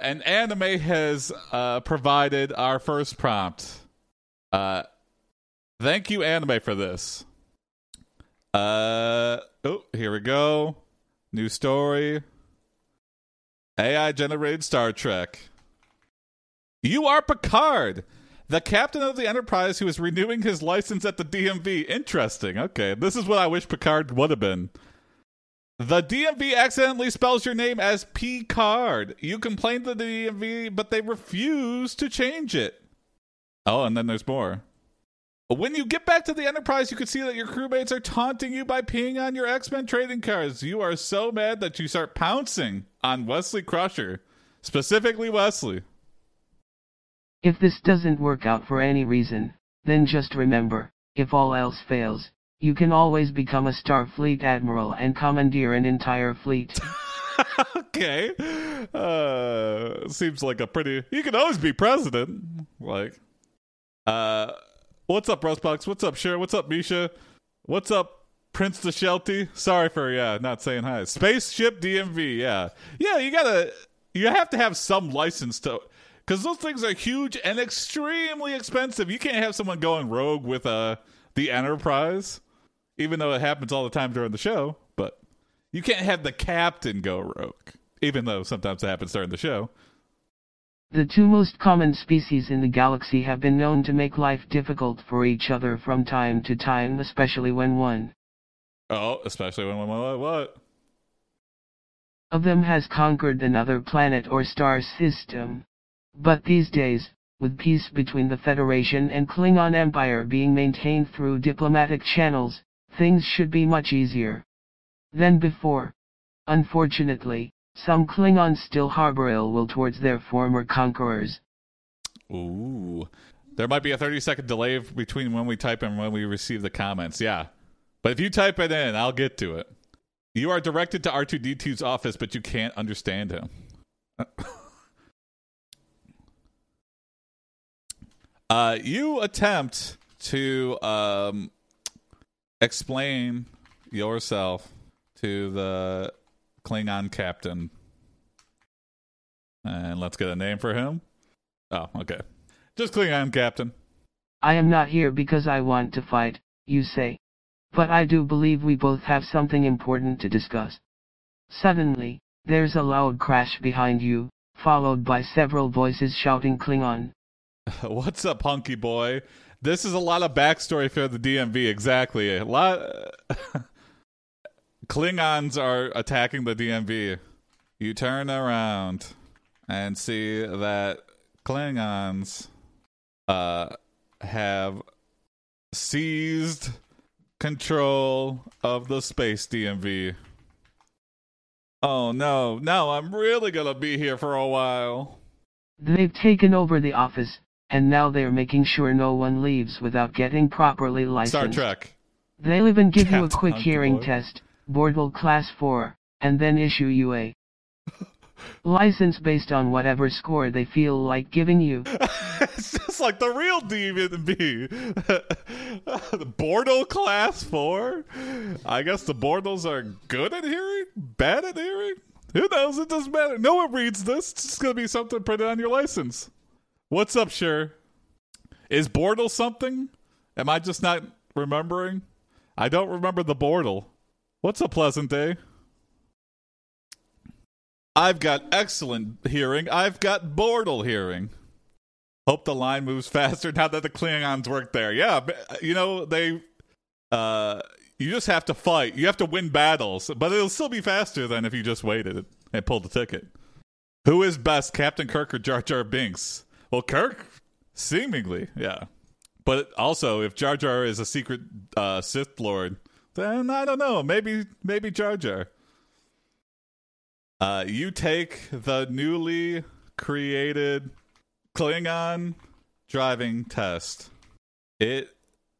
Uh, and anime has uh, provided our first prompt. Uh, thank you, anime, for this. Uh, oh, here we go. New story. AI generated Star Trek. You are Picard, the captain of the Enterprise who is renewing his license at the DMV. Interesting. Okay, this is what I wish Picard would have been. The DMV accidentally spells your name as Picard. You complained to the DMV, but they refuse to change it. Oh, and then there's more. When you get back to the Enterprise, you can see that your crewmates are taunting you by peeing on your X Men trading cards. You are so mad that you start pouncing on Wesley Crusher, specifically Wesley. If this doesn't work out for any reason, then just remember if all else fails, you can always become a Starfleet admiral and commandeer an entire fleet. okay. Uh, seems like a pretty. You can always be president. Like, uh, What's up, Rustbox? What's up, Sure? What's up, Misha? What's up, Prince the Shelty? Sorry for yeah, not saying hi. Spaceship DMV, yeah, yeah. You gotta, you have to have some license to, because those things are huge and extremely expensive. You can't have someone going rogue with uh the Enterprise, even though it happens all the time during the show. But you can't have the captain go rogue, even though sometimes it happens during the show. The two most common species in the galaxy have been known to make life difficult for each other from time to time, especially when one Oh, especially when one what? of them has conquered another planet or star system. But these days, with peace between the Federation and Klingon Empire being maintained through diplomatic channels, things should be much easier than before. Unfortunately, some Klingons still harbor ill will towards their former conquerors. Ooh. There might be a 30 second delay between when we type and when we receive the comments. Yeah. But if you type it in, I'll get to it. You are directed to R2D2's office, but you can't understand him. uh, you attempt to um, explain yourself to the Klingon captain. And let's get a name for him. Oh, okay. Just Klingon captain. I am not here because I want to fight, you say. But I do believe we both have something important to discuss. Suddenly, there's a loud crash behind you, followed by several voices shouting Klingon. What's up, hunky boy? This is a lot of backstory for the DMV, exactly. A lot. Klingons are attacking the DMV. You turn around and see that Klingons uh, have seized control of the space DMV. Oh no, no, I'm really gonna be here for a while. They've taken over the office, and now they're making sure no one leaves without getting properly licensed. Star Trek. They'll even give you a quick hearing test, Bortle Class 4, and then issue you a license based on whatever score they feel like giving you. it's just like the real DMV. the Bortle class four. I guess the Bortle are good at hearing, bad at hearing. Who knows? It doesn't matter. No one reads this. It's just gonna be something printed on your license. What's up, sure? Is Bortle something? Am I just not remembering? I don't remember the Bortle. What's a pleasant day? I've got excellent hearing. I've got Bortle hearing. Hope the line moves faster now that the Klingons work there. Yeah, you know they. Uh, you just have to fight. You have to win battles, but it'll still be faster than if you just waited and pulled the ticket. Who is best, Captain Kirk or Jar Jar Binks? Well, Kirk, seemingly, yeah. But also, if Jar Jar is a secret uh, Sith Lord, then I don't know. Maybe, maybe Jar Jar. Uh, you take the newly created Klingon driving test. It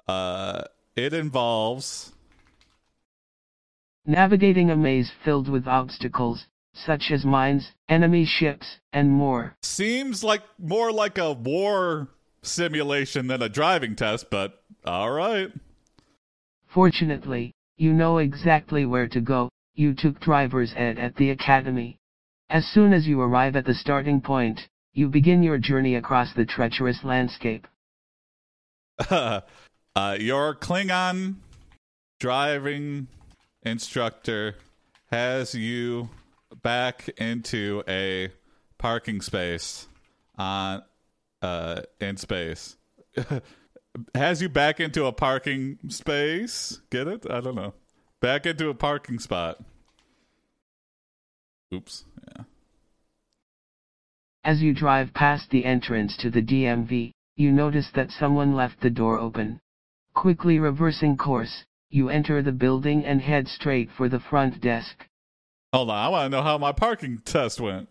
uh it involves Navigating a maze filled with obstacles, such as mines, enemy ships, and more. seems like more like a war simulation than a driving test, but all right. Fortunately, you know exactly where to go, you took driver's ed at the academy. As soon as you arrive at the starting point, you begin your journey across the treacherous landscape. uh, your Klingon driving instructor has you back into a parking space on uh in space. Has you back into a parking space? Get it? I don't know. Back into a parking spot. Oops yeah. As you drive past the entrance to the DMV, you notice that someone left the door open. Quickly reversing course, you enter the building and head straight for the front desk. Hold on i want to know how my parking test went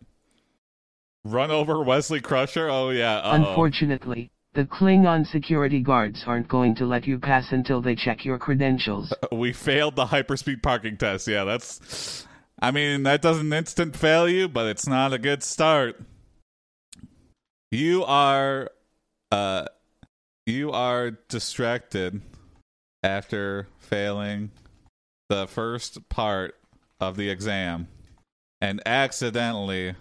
run over wesley crusher oh yeah uh-oh. Unfortunately, the Klingon security guards aren't going to let you pass until they check your credentials. we failed the hyperspeed parking test. Yeah, that's. I mean, that doesn't instant fail you, but it's not a good start. You are, uh, you are distracted after failing the first part of the exam and accidentally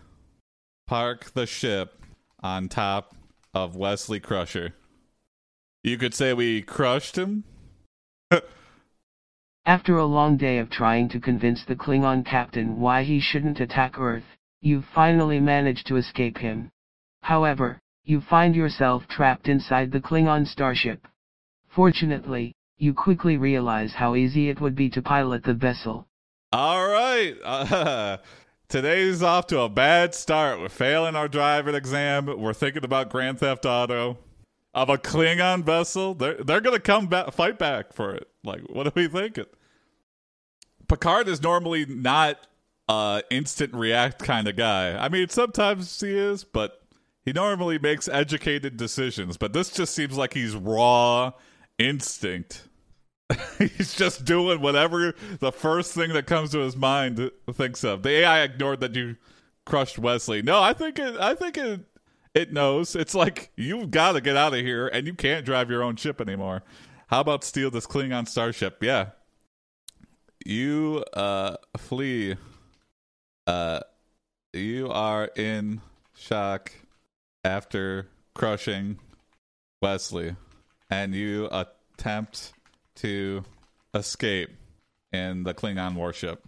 park the ship on top of Wesley Crusher. You could say we crushed him. After a long day of trying to convince the Klingon captain why he shouldn't attack Earth, you finally manage to escape him. However, you find yourself trapped inside the Klingon starship. Fortunately, you quickly realize how easy it would be to pilot the vessel. All right. Uh, today's off to a bad start. We're failing our driving exam. We're thinking about Grand Theft Auto. Of a Klingon vessel, they're they're gonna come back, fight back for it. Like, what are we thinking? Picard is normally not a instant react kind of guy. I mean, sometimes he is, but he normally makes educated decisions. But this just seems like he's raw instinct. he's just doing whatever the first thing that comes to his mind thinks of. The AI ignored that you crushed Wesley. No, I think it. I think it. It knows. It's like you've got to get out of here, and you can't drive your own ship anymore. How about steal this Klingon starship? Yeah, you uh flee. Uh, you are in shock after crushing Wesley, and you attempt to escape in the Klingon warship.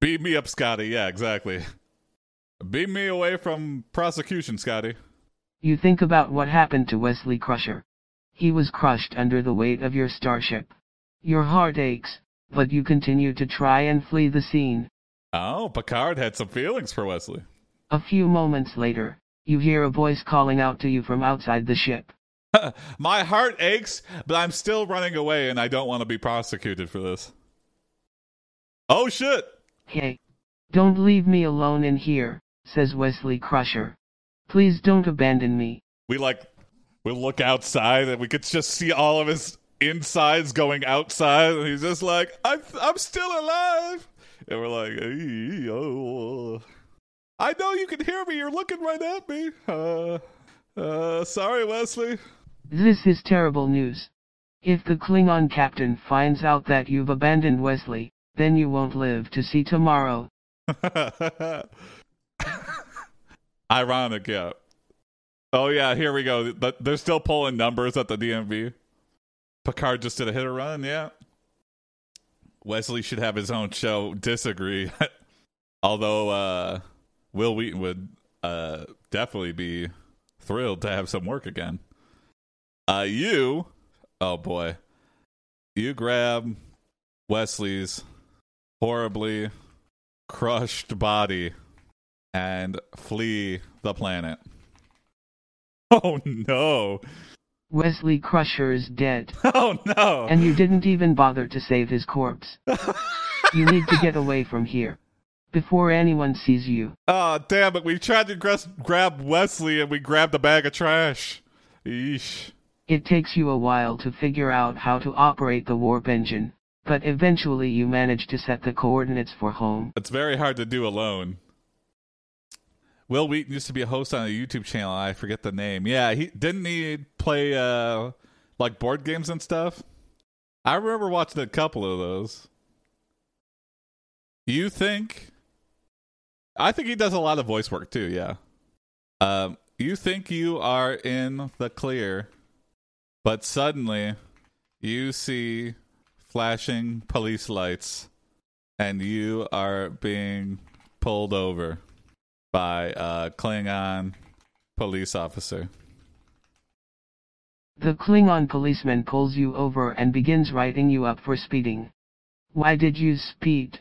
Beat me up, Scotty. Yeah, exactly. Beat me away from prosecution, Scotty. You think about what happened to Wesley Crusher. He was crushed under the weight of your starship. Your heart aches, but you continue to try and flee the scene. Oh, Picard had some feelings for Wesley. A few moments later, you hear a voice calling out to you from outside the ship. My heart aches, but I'm still running away and I don't want to be prosecuted for this. Oh shit! Hey. Don't leave me alone in here, says Wesley Crusher. Please don't abandon me. We like we look outside and we could just see all of his insides going outside and he's just like, I'm I'm still alive. And we're like, "Ee, oh. I know you can hear me, you're looking right at me. Uh uh sorry, Wesley. This is terrible news. If the Klingon captain finds out that you've abandoned Wesley, then you won't live to see tomorrow. Ironic, yeah. Oh yeah, here we go. They're still pulling numbers at the DMV. Picard just did a hit or run, yeah. Wesley should have his own show. Disagree. Although uh Wil Wheaton would uh definitely be thrilled to have some work again. Uh you oh boy. You grab Wesley's horribly crushed body and flee the planet. Oh no. Wesley Crusher is dead, Oh no. and you didn't even bother to save his corpse. You need to get away from here. Before anyone sees you. oh damn it. We tried to grab Wesley and we grabbed a bag of trash. Eesh. It takes you a while to figure out how to operate the warp engine, but eventually you manage to set the coordinates for home. It's very hard to do alone. Wil Wheaton used to be a host on a YouTube channel. I forget the name. Yeah, he didn't he play uh like board games and stuff. I remember watching a couple of those. You think I think he does a lot of voice work too. Yeah. Um, you think you are in the clear, but suddenly you see flashing police lights, and you are being pulled over by a Klingon police officer. The Klingon policeman pulls you over and begins writing you up for speeding. Why did you speed?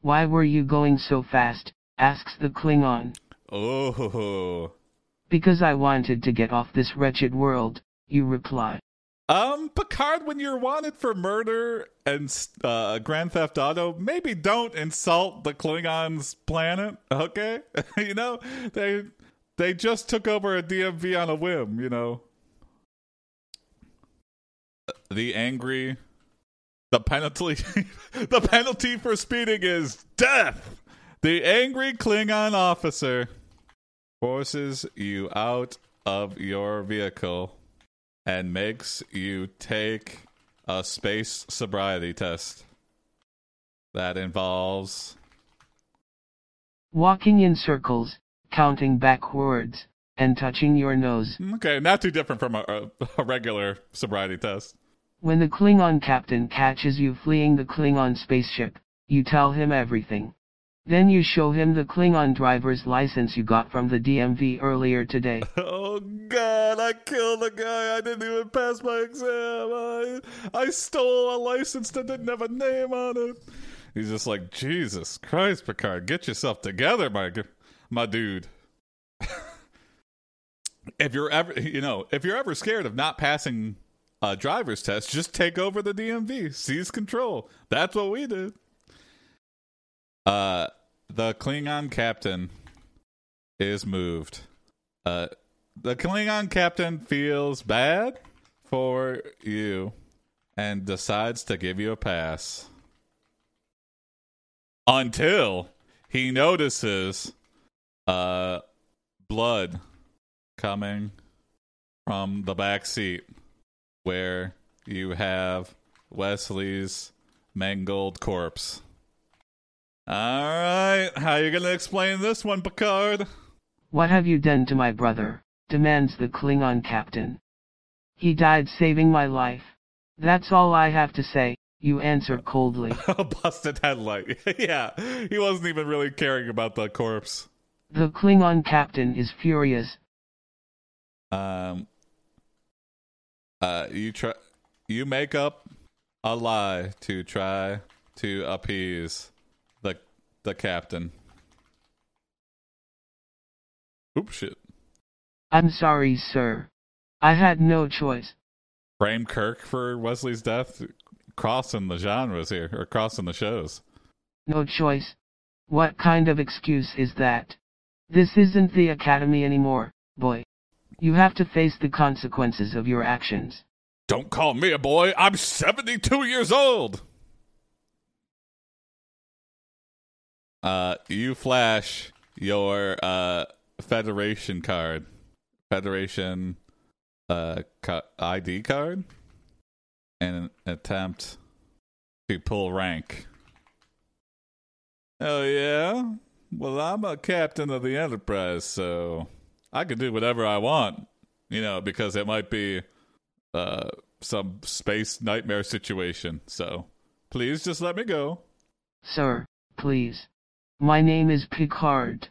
Why were you going so fast? asks the Klingon. Oh. Because I wanted to get off this wretched world, you reply. Um, Picard, when you're wanted for murder and uh, Grand Theft Auto, maybe don't insult the Klingons' planet, okay? you know, they they just took over a DMV on a whim, you know. The angry the penalty the penalty for speeding is death. The angry Klingon officer forces you out of your vehicle and makes you take a space sobriety test that involves walking in circles, counting backwards, and touching your nose. Okay, not too different from a, a regular sobriety test. When the Klingon captain catches you fleeing the Klingon spaceship, you tell him everything. Then you show him the Klingon driver's license you got from the DMV earlier today. Oh god, I killed a guy. I didn't even pass my exam. I, I stole a license that didn't have a name on it. He's just like, Jesus Christ, Picard, get yourself together, my my dude. if you're ever, you know, if you're ever scared of not passing a driver's test, just take over the DMV, seize control. That's what we did. Uh, the Klingon captain is moved. Uh, the Klingon captain feels bad for you and decides to give you a pass until he notices uh blood coming from the back seat where you have Wesley's mangled corpse. All right, how you gonna explain this one, Picard? What have you done to my brother? demands the Klingon captain. He died saving my life. That's all I have to say, you answer coldly. A busted headlight. yeah, he wasn't even really caring about the corpse. The Klingon captain is furious. Um, uh, you try, you make up a lie to try to appease the captain. Oops, shit. I'm sorry, sir. I had no choice. Frame Kirk for Wesley's death, crossing the genres here, or crossing the shows. No choice. What kind of excuse is that? This isn't the Academy anymore, boy. You have to face the consequences of your actions. Don't call me a boy. I'm 72 years old. Uh, you flash your uh Federation card, Federation uh ID card, in an attempt to pull rank. Oh yeah. Well, I'm a captain of the Enterprise, so I can do whatever I want. You know, because it might be uh, some space nightmare situation. So please just let me go. Sir, please. My name is Picard.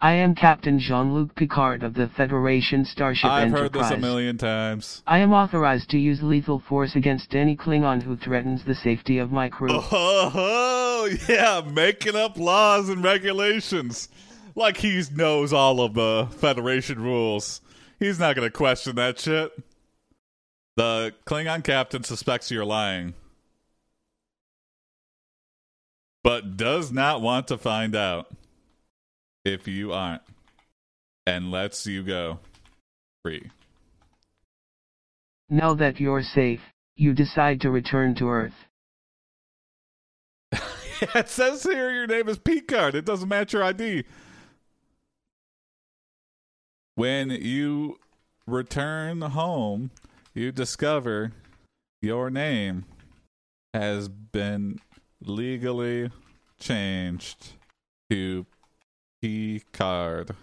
I am Captain Jean-Luc Picard of the Federation Starship I've Enterprise. heard this a million times. I am authorized to use lethal force against any Klingon who threatens the safety of my crew. Oh, yeah, making up laws and regulations. Like he knows all of the Federation rules. He's not going to question that shit. The Klingon captain suspects you're lying, but does not want to find out if you aren't, and lets you go free. Now that you're safe, you decide to return to Earth. it says here your name is Picard. It doesn't match your ID. When you return home, you discover your name has been legally changed to Picard.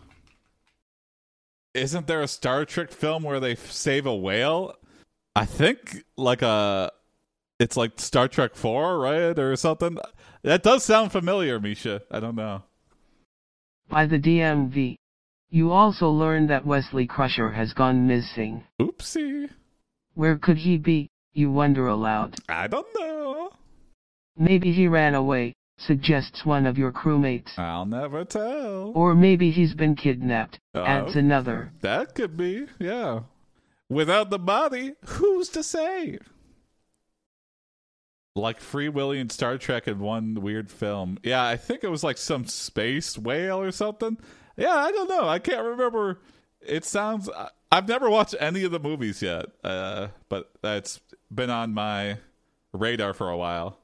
Isn't there a Star Trek film where they save a whale? I think like a it's like Star Trek 4, right? Or something. That does sound familiar, Misha. I don't know. By the DMV. You also learn that Wesley Crusher has gone missing. Oopsie. Where could he be, you wonder aloud. I don't know. Maybe he ran away, suggests one of your crewmates. I'll never tell. Or maybe he's been kidnapped, Oh. adds another. That could be, yeah. Without the body, who's to say? Like Free Willy and Star Trek in one weird film. Yeah, I think it was like some space whale or something. Yeah, I don't know. I can't remember. It sounds. I've never watched any of the movies yet, uh, but that's been on my radar for a while.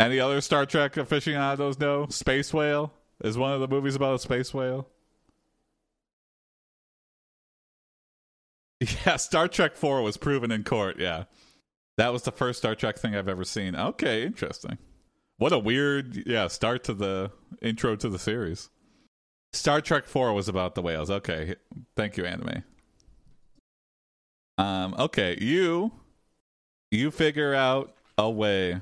Any other Star Trek aficionados know? Space Whale is one of the movies about a space whale. Yeah, Star Trek 4 was proven in court. Yeah. That was the first Star Trek thing I've ever seen. Okay, interesting. What a weird, yeah, start to the intro to the series. Star Trek 4 was about the whales. Okay. Thank you, anime. Um, okay, you you figure out a way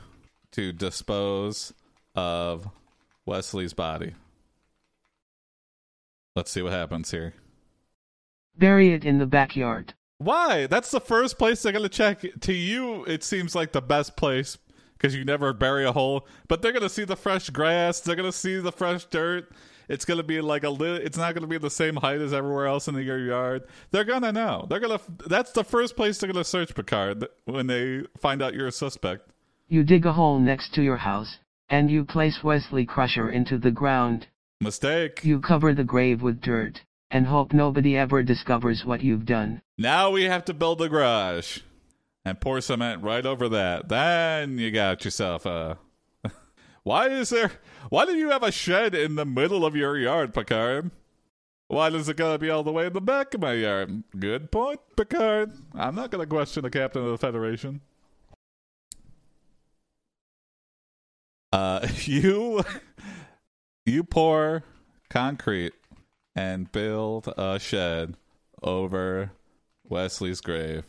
to dispose of Wesley's body. Let's see what happens here. Bury it in the backyard. Why? That's the first place they're gonna check. To you, it seems like the best place because you never bury a hole. But they're gonna see the fresh grass. They're gonna see the fresh dirt. It's gonna be like a little. It's not gonna be the same height as everywhere else in your yard. They're gonna know. They're gonna. That's the first place they're gonna search Picard when they find out you're a suspect. You dig a hole next to your house, and you place Wesley Crusher into the ground. Mistake. You cover the grave with dirt, and hope nobody ever discovers what you've done. Now we have to build a garage and pour cement right over that. Then you got yourself a. why is there? Why do you have a shed in the middle of your yard, Picard? Why does it gotta be all the way in the back of my yard? Good point, Picard. I'm not gonna question the captain of the Federation. Uh, you, you pour concrete and build a shed over Wesley's grave.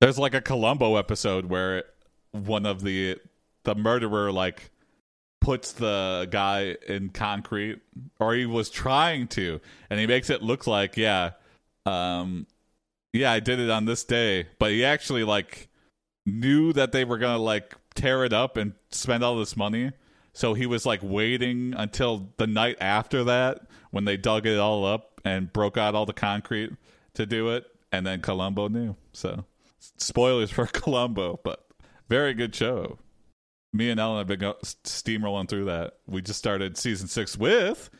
There's like a Columbo episode where one of the the murderer like puts the guy in concrete or he was trying to and he makes it look like yeah um yeah I did it on this day but he actually like knew that they were to like tear it up and spend all this money so he was like waiting until the night after that when they dug it all up and broke out all the concrete to do it. And then Columbo knew. So spoilers for Columbo, but very good show. Me and Ellen have been steamrolling through that. We just started season six with,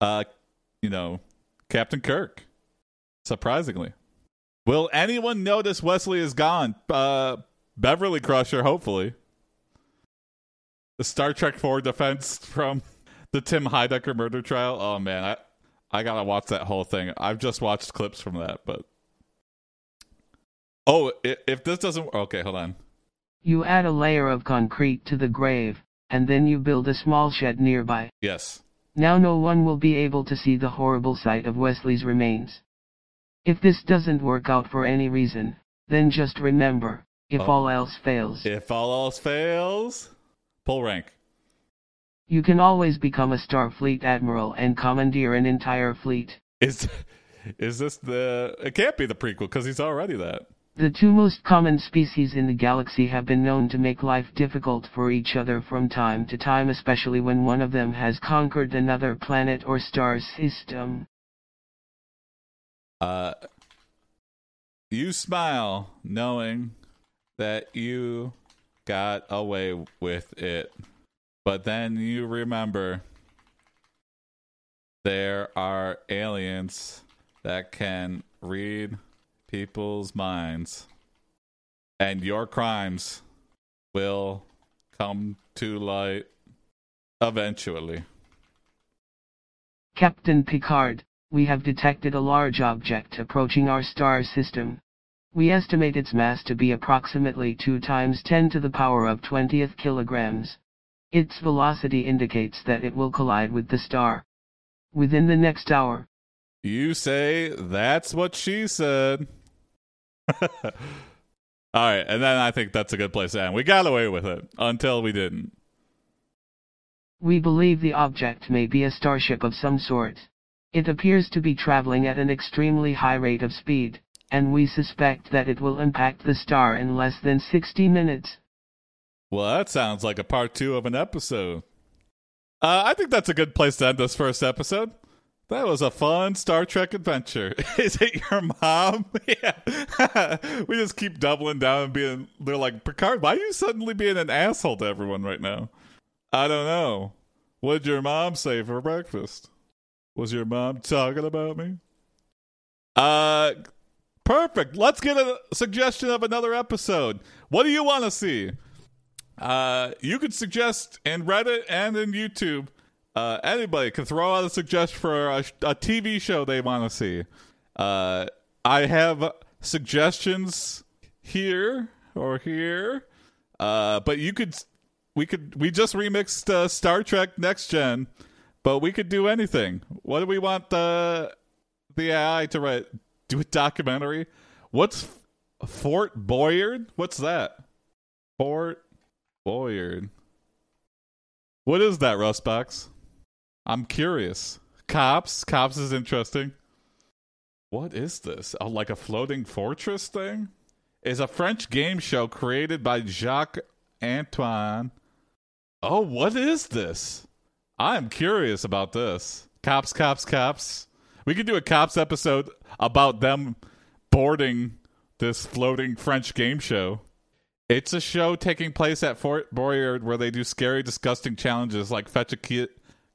uh, you know, Captain Kirk. Surprisingly, will anyone notice Wesley is gone? Uh, Beverly Crusher, hopefully the Star Trek 4 defense from the Tim Heidecker murder trial. Oh man, I I gotta watch that whole thing. I've just watched clips from that, but oh, if this doesn't okay, hold on. You add a layer of concrete to the grave, and then you build a small shed nearby. Yes, Now no one will be able to see the horrible sight of Wesley's remains. If this doesn't work out for any reason, then just remember, if Oh. all else fails, if all else fails, pull rank. you can always become a Starfleet admiral and commandeer an entire fleet. Is is this the? It can't be the prequel because he's already that. The two most common species in the galaxy have been known to make life difficult for each other from time to time, especially when one of them has conquered another planet or star system. Uh, you smile knowing that you got away with it, but then you remember there are aliens that can read people's minds, and your crimes will come to light eventually. Captain Picard, we have detected a large object approaching our star system. We estimate its mass to be approximately 2 times 10 to the power of 20th kilograms. Its velocity indicates that it will collide with the star. Within the next hour, You say that's what she said. All right, and then I think that's a good place to end. We got away with it until we didn't. we believe the object may be a starship of some sort. It appears to be traveling at an extremely high rate of speed, and we suspect that it will impact the star in less than 60 minutes. Well, that sounds like a part two of an episode. Uh, I think that's a good place to end this first episode. That was a fun Star Trek adventure. Is it your mom? yeah. we just keep doubling down and being, they're like, Picard, why are you suddenly being an asshole to everyone right now? I don't know. What did your mom say for breakfast? Was your mom talking about me? Uh, perfect. Let's get a suggestion of another episode. What do you want to see? Uh, you could suggest in Reddit and in YouTube. Uh, anybody can throw out a suggestion for a, a TV show they want to see. Uh, I have suggestions here or here. Uh, but you could, we could, we just remixed uh, Star Trek Next Gen, but we could do anything. What do we want the the AI to write? Do a documentary? What's Fort Boyard? What's that? Fort Boyard. What is that, Rustbox? I'm curious. Cops? Cops is interesting. What is this? Oh, like a floating fortress thing? Is a French game show created by Jacques Antoine. Oh, what is this? I'm curious about this. Cops, cops, cops. We could do a cops episode about them boarding this floating French game show. It's a show taking place at Fort Boyard where they do scary, disgusting challenges like fetch a key,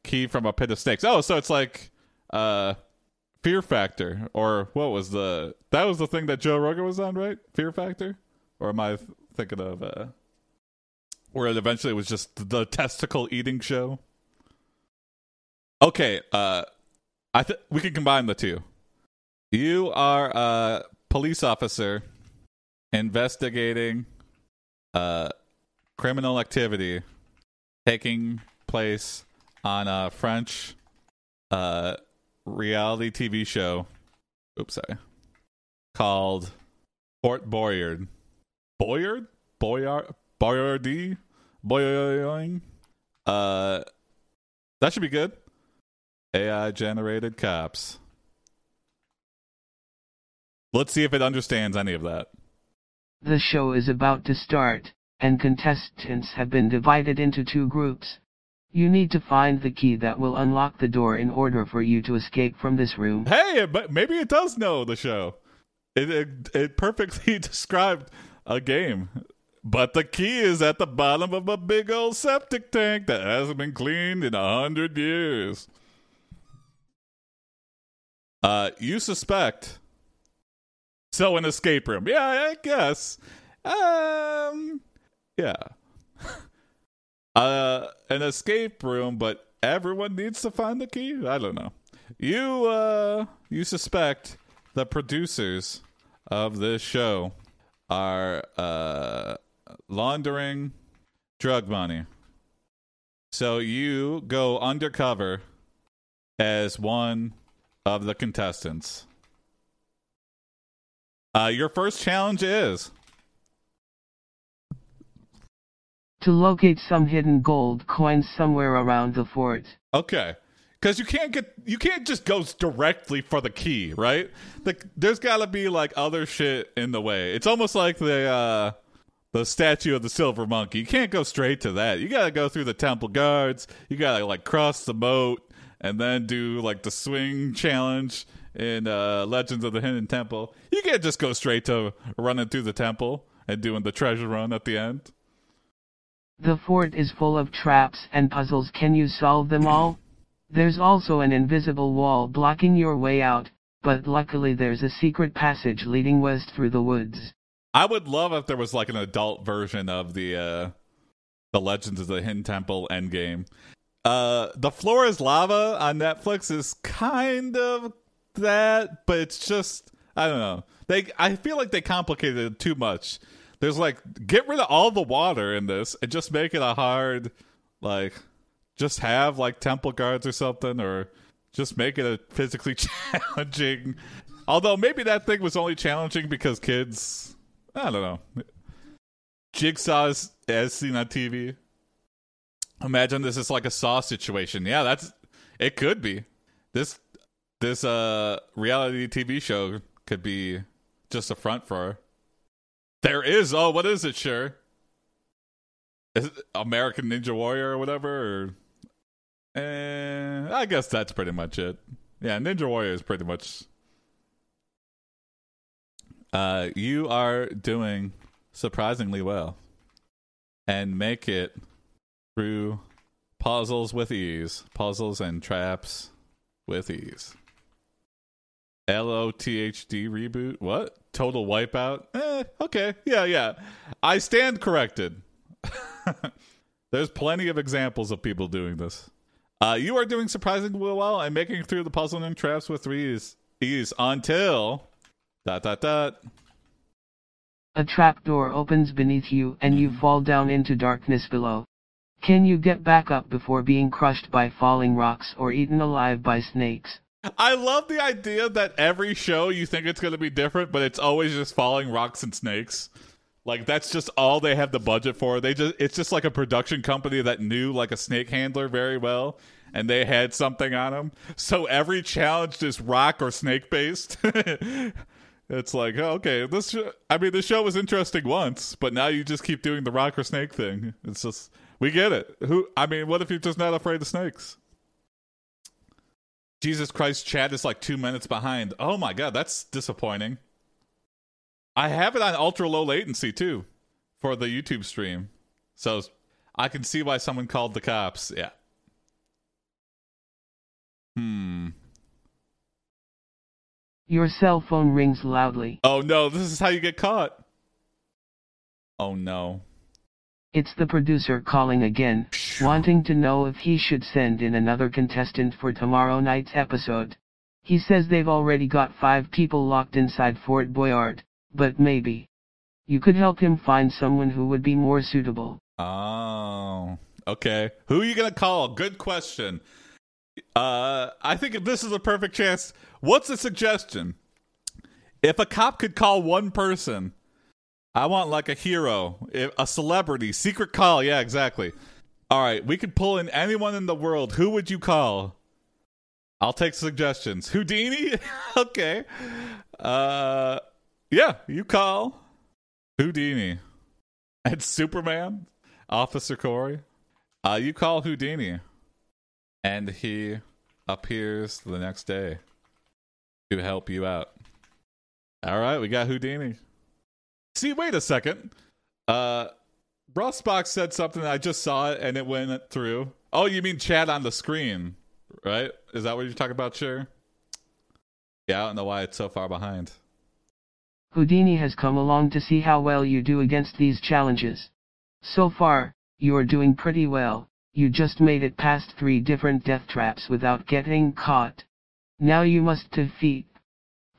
key from a pit of snakes. Oh, so it's like uh Fear Factor or what was the that was the thing that Joe Rogan was on, right? Fear Factor? Or am I thinking of uh where it eventually was just the testicle eating show? Okay, uh I th- we can combine the two. You are a police officer investigating uh, criminal activity taking place on a French uh, reality TV show. Oops, sorry. Called Fort Boyard. Boyard? Boyard? Boyardy? Boying? Uh, that should be good. AI generated cops. Let's see if it understands any of that. The show is about to start, and contestants have been divided into two groups. You need to find the key that will unlock the door in order for you to escape from this room. Hey, but maybe it does know the show. It it, it perfectly described a game. But the key is at the bottom of a big old septic tank that hasn't been cleaned in a hundred years. Uh, you suspect. So an escape room. Yeah, I guess. Um, yeah. uh, an escape room, but everyone needs to find the key. I don't know. You uh, you suspect the producers of this show are uh laundering drug money. So you go undercover as one of the contestants. Uh, your first challenge is To locate some hidden gold coins somewhere around the fort. okay, because you can't get you can't just go directly for the key, right? The, there's got to be like other shit in the way. It's almost like the uh, the statue of the silver monkey. You can't go straight to that. You got to go through the temple guards. You got to like cross the moat and then do like the swing challenge in uh, Legends of the Hidden Temple. You can't just go straight to running through the temple and doing the treasure run at the end. The fort is full of traps and puzzles. Can you solve them all? There's also an invisible wall blocking your way out, but luckily there's a secret passage leading west through the woods. I would love if there was like an adult version of the uh the Legends of the Hidden Temple Endgame. Uh The Floor is Lava on Netflix is kind of that, but it's just I don't know. They I feel like they complicated it too much. There's like get rid of all the water in this and just make it a hard Like, just have like temple guards or something, or just make it a physically challenging. Although maybe that thing was only challenging because kids. I don't know. Jigsaw's as seen on TV. Imagine this is like a Saw situation. Yeah, that's it. Could be this this uh reality TV show could be just a front for her. There is. Oh, what is it? Sure. Is it American Ninja Warrior or whatever? Or, eh, I guess that's pretty much it. Yeah, Ninja Warrior is pretty much. Uh, you are doing surprisingly well, and make it through puzzles with ease, puzzles and traps with ease. LOTHD reboot? What? Total wipeout? Eh, okay. Yeah, yeah. I stand corrected. There's plenty of examples of people doing this. Uh, you are doing surprisingly well and making through the puzzle and traps with ease, ease until dot dot dot. A trapdoor opens beneath you and you fall down into darkness below. Can you get back up before being crushed by falling rocks or eaten alive by snakes? I love the idea that every show you think it's going to be different, but it's always just falling rocks and snakes. Like that's just all they have the budget for. They just it's just like a production company that knew like a snake handler very well and they had something on them. So every challenge is rock or snake based. it's like, oh, okay, this sh- I mean the show was interesting once, but now you just keep doing the rock or snake thing. It's just we get it. Who I mean, what if you're just not afraid of snakes? Jesus Christ, chat is like two minutes behind. Oh my god, that's disappointing. I have it on ultra low latency too for the YouTube stream. So I can see why someone called the cops. Yeah. Hmm. Your cell phone rings loudly. Oh no, this is how you get caught. Oh no. It's the producer calling again, wanting to know if he should send in another contestant for tomorrow night's episode. He says they've already got five people locked inside Fort Boyard but maybe. You could help him find someone who would be more suitable. Oh, okay. Who are you going to call? Good question. Uh, I think this is a perfect chance. What's a suggestion? If a cop could call one person, I want like a hero, a celebrity, secret call. Yeah, exactly. All right, we could pull in anyone in the world. Who would you call? I'll take suggestions. Houdini? okay. Uh yeah, you call Houdini. And Superman, Officer Corey. Uh, you call Houdini. And he appears the next day to help you out. All right, we got Houdini. See, wait a second. Uh, Box said something. I just saw it and it went through. Oh, you mean chat on the screen, right? Is that what you're talking about, sure? Yeah, I don't know why it's so far behind. Houdini has come along to see how well you do against these challenges. So far, you are doing pretty well, you just made it past three different death traps without getting caught. Now you must defeat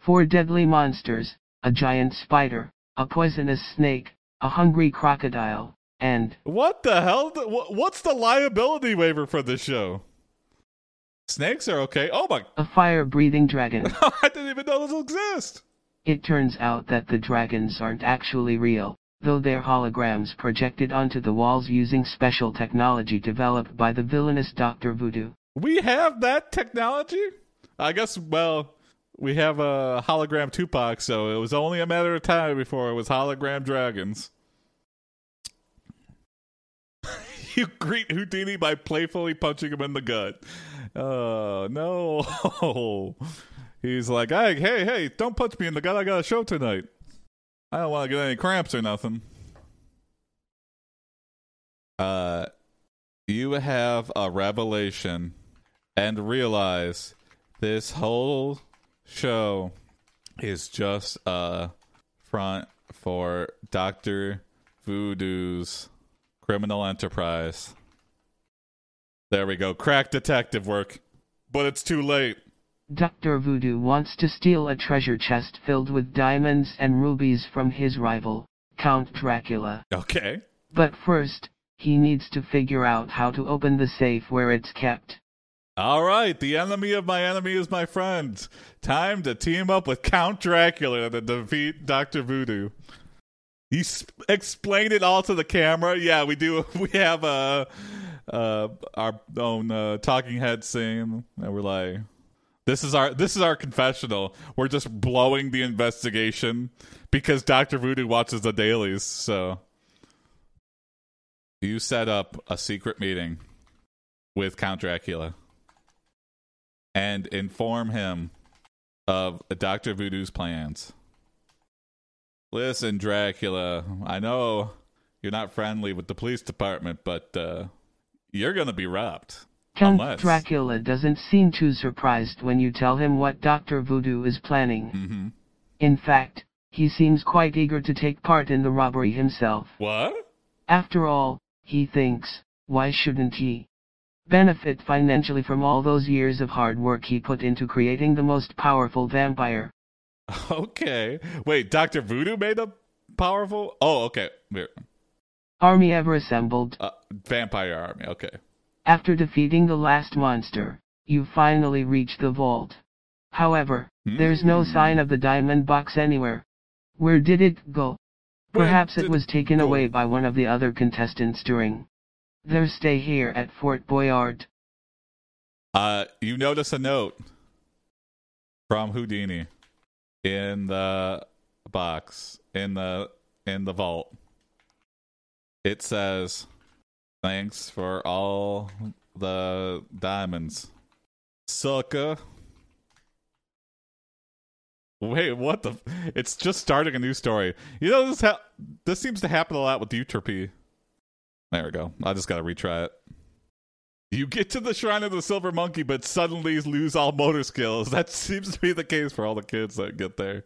four deadly monsters, a giant spider, a poisonous snake, a hungry crocodile, and... What the hell? What's the liability waiver for this show? Snakes are okay. Oh my... A fire-breathing dragon. I didn't even know those exist. It turns out that the dragons aren't actually real, though they're holograms projected onto the walls using special technology developed by the villainous Dr. Voodoo. We have that technology? I guess, well, we have a hologram Tupac, so it was only a matter of time before it was hologram dragons. you greet Houdini by playfully punching him in the gut. Oh, no. He's like, hey, hey, hey, don't punch me in the gut. I got a show tonight. I don't want to get any cramps or nothing. Uh, you have a revelation and realize this whole show is just a front for Dr. Voodoo's criminal enterprise. There we go. Crack detective work. But it's too late. Dr. Voodoo wants to steal a treasure chest filled with diamonds and rubies from his rival, Count Dracula. Okay. But first, he needs to figure out how to open the safe where it's kept. All right, the enemy of my enemy is my friend. Time to team up with Count Dracula to defeat Doctor Voodoo. You sp- explained it all to the camera. Yeah, we do. We have uh, uh, our own uh, talking head scene, and we're like, "This is our this is our confessional. We're just blowing the investigation because Doctor Voodoo watches the dailies." So you set up a secret meeting with Count Dracula and inform him of Dr. Voodoo's plans. Listen, Dracula, I know you're not friendly with the police department, but uh, you're going to be robbed. Count Unless- Dracula doesn't seem too surprised when you tell him what Dr. Voodoo is planning. hmm In fact, he seems quite eager to take part in the robbery himself. What? After all, he thinks, why shouldn't he? Benefit financially from all those years of hard work he put into creating the most powerful vampire. Okay. Wait, Dr. Voodoo made a powerful. Oh, okay. Here. Army ever assembled. Uh, vampire army. Okay. After defeating the last monster, you finally reach the vault. However, there's no sign of the diamond box anywhere. Where did it go? Perhaps it was taken away by one of the other contestants during their stay here at Fort Boyard. Uh, you notice a note from Houdini in the box in the in the vault. It says, "Thanks for all the diamonds, sucker." Wait, what the? It's just starting a new story. You know this. Ha- this seems to happen a lot with Euterpe. There we go. I just gotta retry it. You get to the Shrine of the Silver Monkey, but suddenly lose all motor skills. That seems to be the case for all the kids that get there.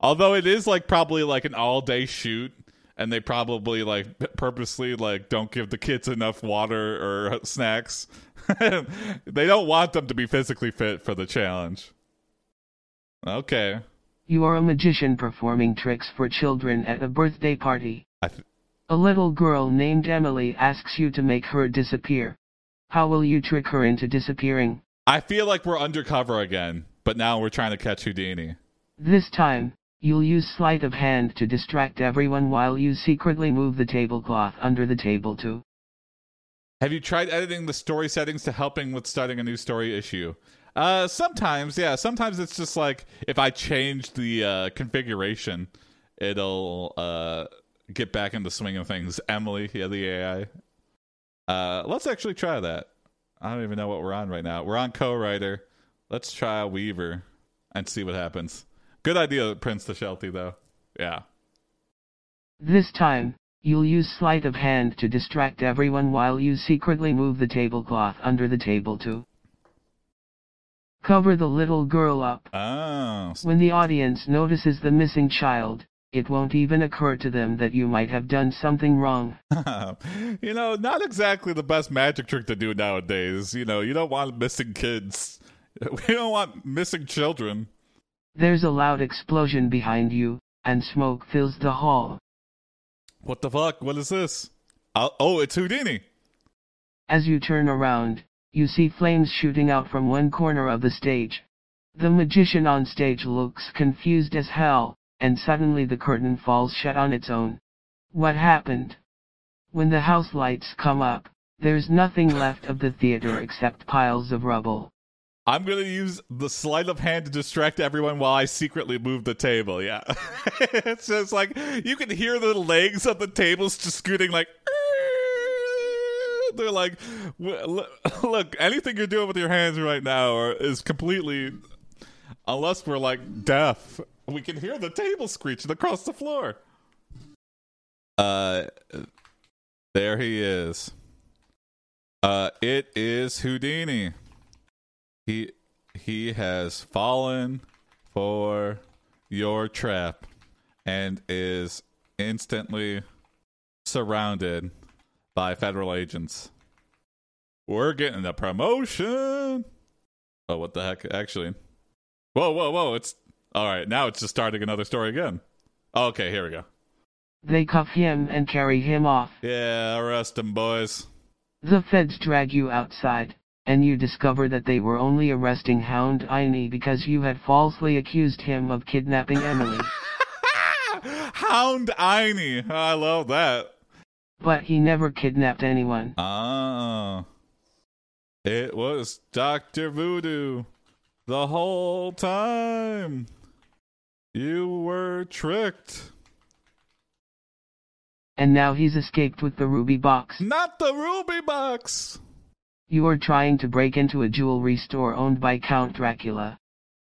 Although it is like probably like an all day shoot, and they probably like purposely like don't give the kids enough water or snacks. they don't want them to be physically fit for the challenge. Okay. You are a magician performing tricks for children at a birthday party. I th- A little girl named Emily asks you to make her disappear. How will you trick her into disappearing? I feel like we're undercover again, but now we're trying to catch Houdini. This time, you'll use sleight of hand to distract everyone while you secretly move the tablecloth under the table too. Have you tried editing the story settings to helping with starting a new story issue? Uh, sometimes, yeah. Sometimes it's just like if I change the uh, configuration, it'll uh, get back into swing of things. Emily, yeah, the AI. Uh, let's actually try that. I don't even know what we're on right now. We're on co-writer. Let's try Weaver and see what happens. Good idea, Prince the Shelty, though. Yeah. This time, you'll use sleight of hand to distract everyone while you secretly move the tablecloth under the table to Cover the little girl up. Oh, When the audience notices the missing child, it won't even occur to them that you might have done something wrong. you know, not exactly the best magic trick to do nowadays. You know, you don't want missing kids. We don't want missing children. There's a loud explosion behind you, and smoke fills the hall. What the fuck? What is this? Oh, oh it's Houdini. As you turn around, you see flames shooting out from one corner of the stage. The magician on stage looks confused as hell, and suddenly the curtain falls shut on its own. What happened? When the house lights come up, there's nothing left of the theater except piles of rubble. I'm gonna use the sleight of hand to distract everyone while I secretly move the table. Yeah, it's just like you can hear the legs of the tables just scooting like. They're like, look, anything you're doing with your hands right now is completely, unless we're like deaf, we can hear the table screeching across the floor. Uh, there he is. Uh, it is Houdini he he has fallen for your trap and is instantly surrounded by federal agents. We're getting a promotion. Oh, what the heck? Actually, whoa, whoa, whoa! It's all right. Now it's just starting another story again. Okay, here we go. They cuff him and carry him off. Yeah, arrest him, boys. The feds drag you outside, and you discover that they were only arresting Hound Iney because you had falsely accused him of kidnapping Emily. Hound Iney. I love that. But he never kidnapped anyone. Ah. It was Dr. Voodoo the whole time. You were tricked. And now he's escaped with the ruby box. Not the ruby box. You are trying to break into a jewelry store owned by Count Dracula.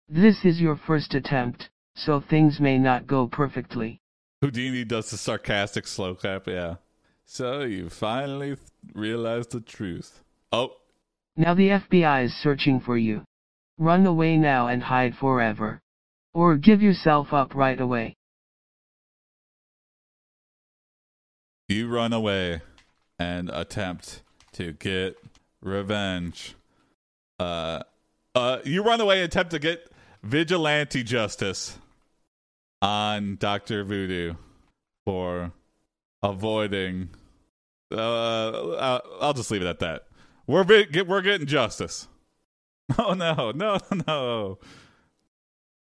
This is your first attempt, so things may not go perfectly. Houdini does the sarcastic slow clap, yeah. So you finally realized the truth. Oh. Now the FBI is searching for you. Run away now and hide forever. Or give yourself up right away. You run away and attempt to get revenge. Uh, uh, you run away and attempt to get vigilante justice on Doctor Voodoo for avoiding. Uh, I'll just leave it at that. We're vi- we're getting justice. Oh no, no, no!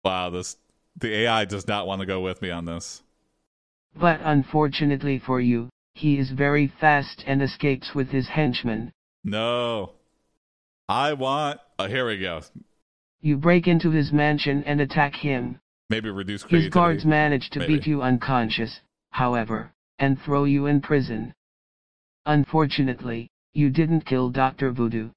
Wow, this the AI does not want to go with me on this. But unfortunately for you, he is very fast and escapes with his henchmen. No. I want. Oh, here we go. You break into his mansion and attack him. Maybe reduce creativity. His guards manage to Maybe. beat you unconscious, however, and throw you in prison. Unfortunately, you didn't kill Dr. Voodoo.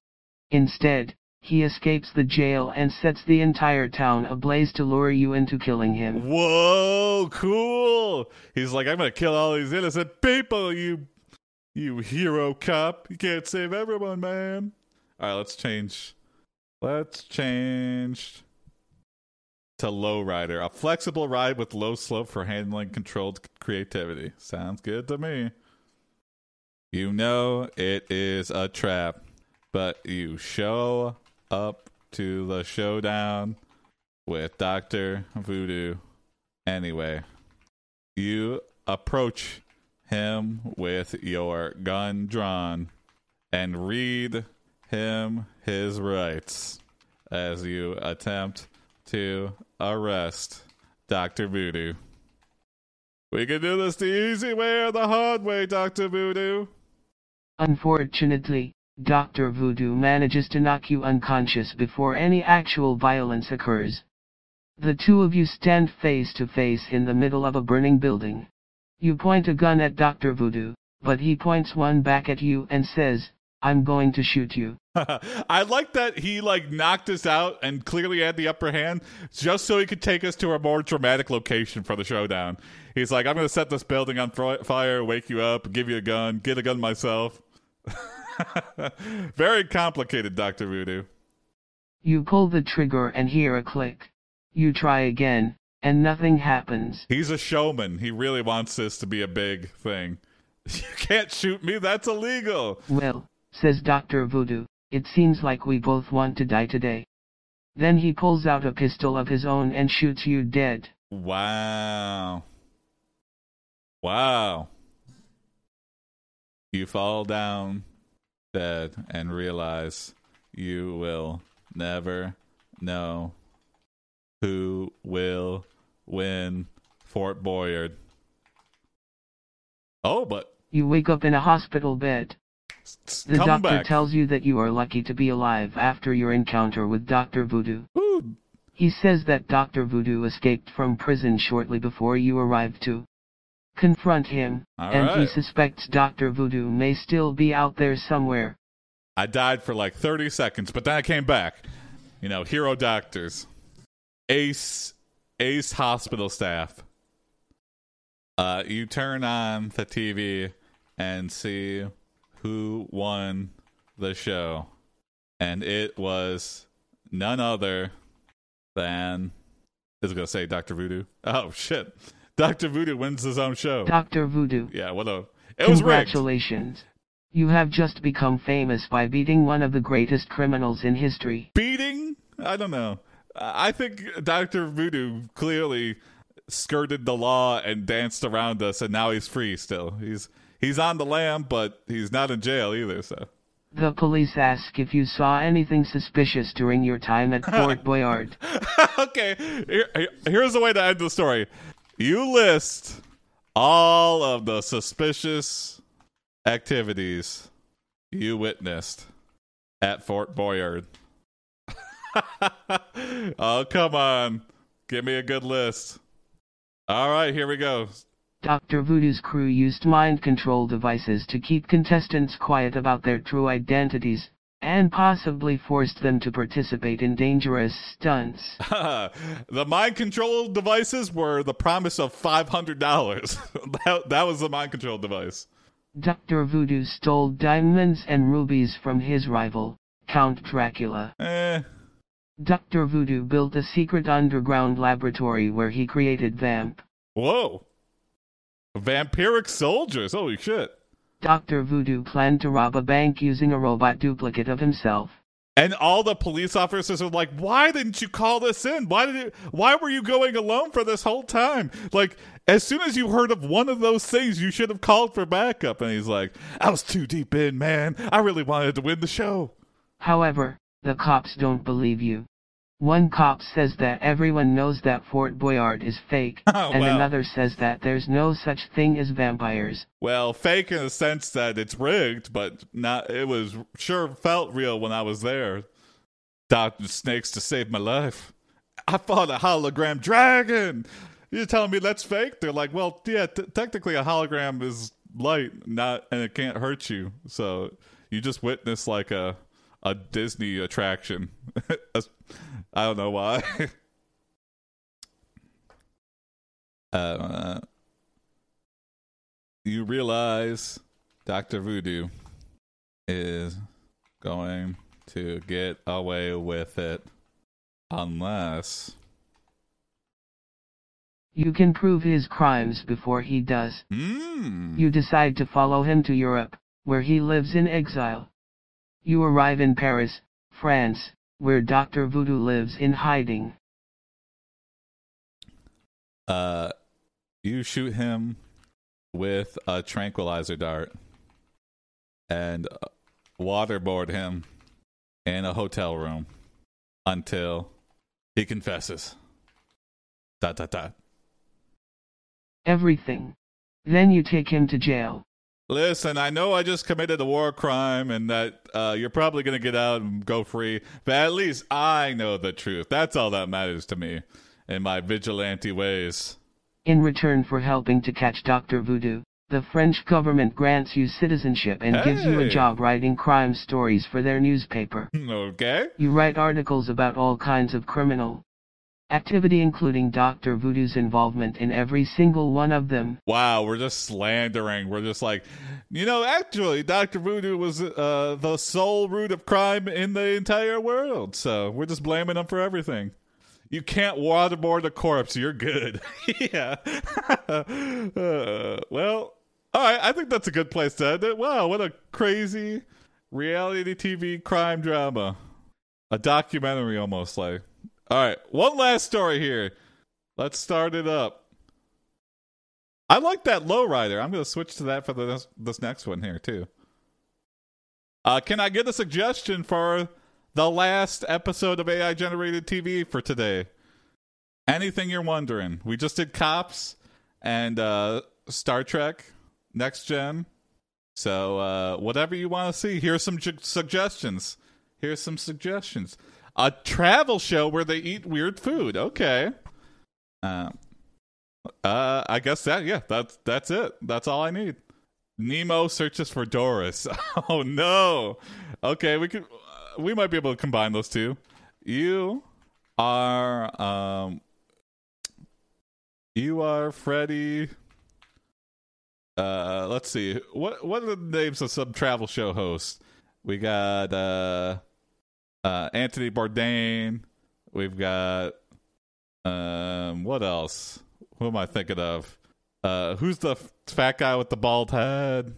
Instead, he escapes the jail and sets the entire town ablaze to lure you into killing him. Whoa, cool. He's like, I'm gonna kill all these innocent people, you you hero cop. You can't save everyone, man. Alright, let's change. Let's change to low rider. A flexible ride with low slope for handling controlled creativity. Sounds good to me. You know it is a trap, but you show up to the showdown with Dr. Voodoo anyway. You approach him with your gun drawn and read him his rights as you attempt to arrest Dr. Voodoo. We can do this the easy way or the hard way, Dr. Voodoo. Unfortunately, Dr. Voodoo manages to knock you unconscious before any actual violence occurs. The two of you stand face to face in the middle of a burning building. You point a gun at Dr. Voodoo, but he points one back at you and says, I'm going to shoot you. I like that he like knocked us out and clearly had the upper hand just so he could take us to a more dramatic location for the showdown. He's like, I'm going to set this building on fri- fire, wake you up, give you a gun, get a gun myself. Very complicated, Dr. Voodoo. You pull the trigger and hear a click. You try again, and nothing happens. He's a showman. He really wants this to be a big thing. You can't shoot me, that's illegal. Well, says Dr. Voodoo, it seems like we both want to die today. Then he pulls out a pistol of his own and shoots you dead. Wow. Wow. You fall down dead and realize you will never know who will win Fort Boyard. Oh, but You wake up in a hospital bed. The come doctor back. tells you that you are lucky to be alive after your encounter with Dr. Voodoo. Ooh, He says that Dr. Voodoo escaped from prison shortly before you arrived to confront him, All and he suspects Dr. Voodoo may still be out there somewhere. I died for like 30 seconds, but then I came back. You know, hero doctors, ace, ace hospital staff. Uh, you turn on the TV and see who won the show, and it was none other than, is was gonna say Doctor Voodoo. Oh shit! Doctor Voodoo wins his own show. Dr. Voodoo, Yeah, what a. It was rigged. congratulations. You have just become famous by beating one of the greatest criminals in history. beating i don't know i think dr voodoo clearly skirted the law and danced around us, and now he's free. Still, he's he's on the lam, but he's not in jail either. So The police ask if you saw anything suspicious during your time at Fort Boyard. okay, here- here's the way to end the story. You list all of the suspicious activities you witnessed at Fort Boyard. oh, come on. Give me a good list. All right, here we go. Dr. Voodoo's crew used mind control devices to keep contestants quiet about their true identities, and possibly forced them to participate in dangerous stunts. the mind control devices were the promise of $500. that, that was the mind control device. Dr. Voodoo stole diamonds and rubies from his rival, Count Dracula. Eh. Dr. Voodoo built a secret underground laboratory where he created Vamp. Whoa. Vampiric soldiers. Holy shit. Dr. Voodoo planned to rob a bank using a robot duplicate of himself. And all the police officers were like, "Why didn't you call this in? Why did you, why were you going alone for this whole time? Like as soon as you heard of one of those things, you should have called for backup." And he's like, "I was too deep in, man. I really wanted to win the show." However, the cops don't believe you. One cop says that everyone knows that Fort Boyard is fake, Oh, and wow. another says that there's no such thing as vampires. Well, fake in the sense that it's rigged, but not. It was sure felt real when I was there. Dodging snakes to save my life. I fought a hologram dragon. You're telling me that's fake? They're like, well, yeah. T- technically, a hologram is light, not, and it can't hurt you. So you just witness like a a Disney attraction. I don't know why. uh, you realize Dr. Voodoo is going to get away with it unless. You can prove his crimes before he does. Hmm. You decide to follow him to Europe, where he lives in exile. You arrive in Paris, France, where Dr. Voodoo lives in hiding. Uh, you shoot him with a tranquilizer dart and uh, waterboard him in a hotel room until he confesses. Dot dot dot. Everything. Then you take him to jail. Listen, I know I just committed a war crime and that uh, you're probably going to get out and go free, but at least I know the truth. That's all that matters to me in my vigilante ways. In return for helping to catch Dr. Voodoo, the French government grants you citizenship and gives you a job writing crime stories for their newspaper. Okay? You write articles about all kinds of criminal activity including Dr. Voodoo's involvement in every single one of them. Wow, we're just slandering. We're just like, you know, actually, Dr. Voodoo was uh, the sole root of crime in the entire world. So we're just blaming him for everything. You can't waterboard a corpse. You're good. yeah. Uh, well, all right. I think that's a good place to end it. Wow, what a crazy reality TV crime drama. A documentary almost like. All right, one last story here. Let's start it up. I like that lowrider. I'm going to switch to that for the, this next one here too. Uh, can I get a suggestion for the last episode of AI generated TV for today? Anything you're wondering? We just did Cops and uh, Star Trek Next Gen. So uh, whatever you want to see, here's some ju- suggestions. Here's some suggestions. A travel show where they eat weird food. Okay. Um, uh, I guess that yeah, that's that's it. That's all I need. Nemo searches for Doris. Oh no. Okay, we could we might be able to combine those two. You are um you are Freddy uh let's see. What what are the names of some travel show hosts? We got uh uh Anthony Bourdain. We've got um what else? Who am I thinking of? Uh who's the fat guy with the bald head?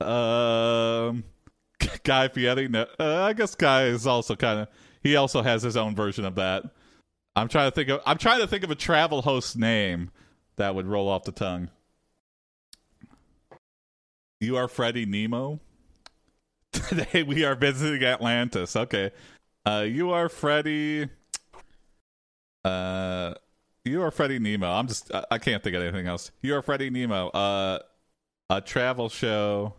Um Guy Fieri. No, uh, I guess Guy is also kind of he also has his own version of that. I'm trying to think of I'm trying to think of a travel host name. that would roll off the tongue. You are Freddie Nemo. Today we are visiting Atlantis. Okay. Uh, you are Freddy. Uh, you are Freddy Nemo. I'm just. I, I can't think of anything else. You are Freddy Nemo. Uh, a travel show